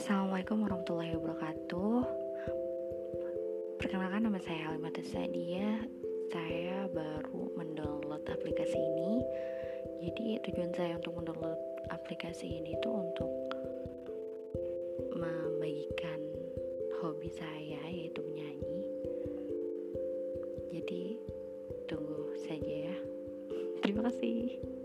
Assalamualaikum warahmatullahi wabarakatuh. Perkenalkan nama saya Halimatus Sadia Saya baru mendownload aplikasi ini. Jadi tujuan saya untuk mendownload aplikasi ini itu untuk Membagikan hobi saya yaitu menyanyi. Jadi tunggu saja ya. Terima kasih.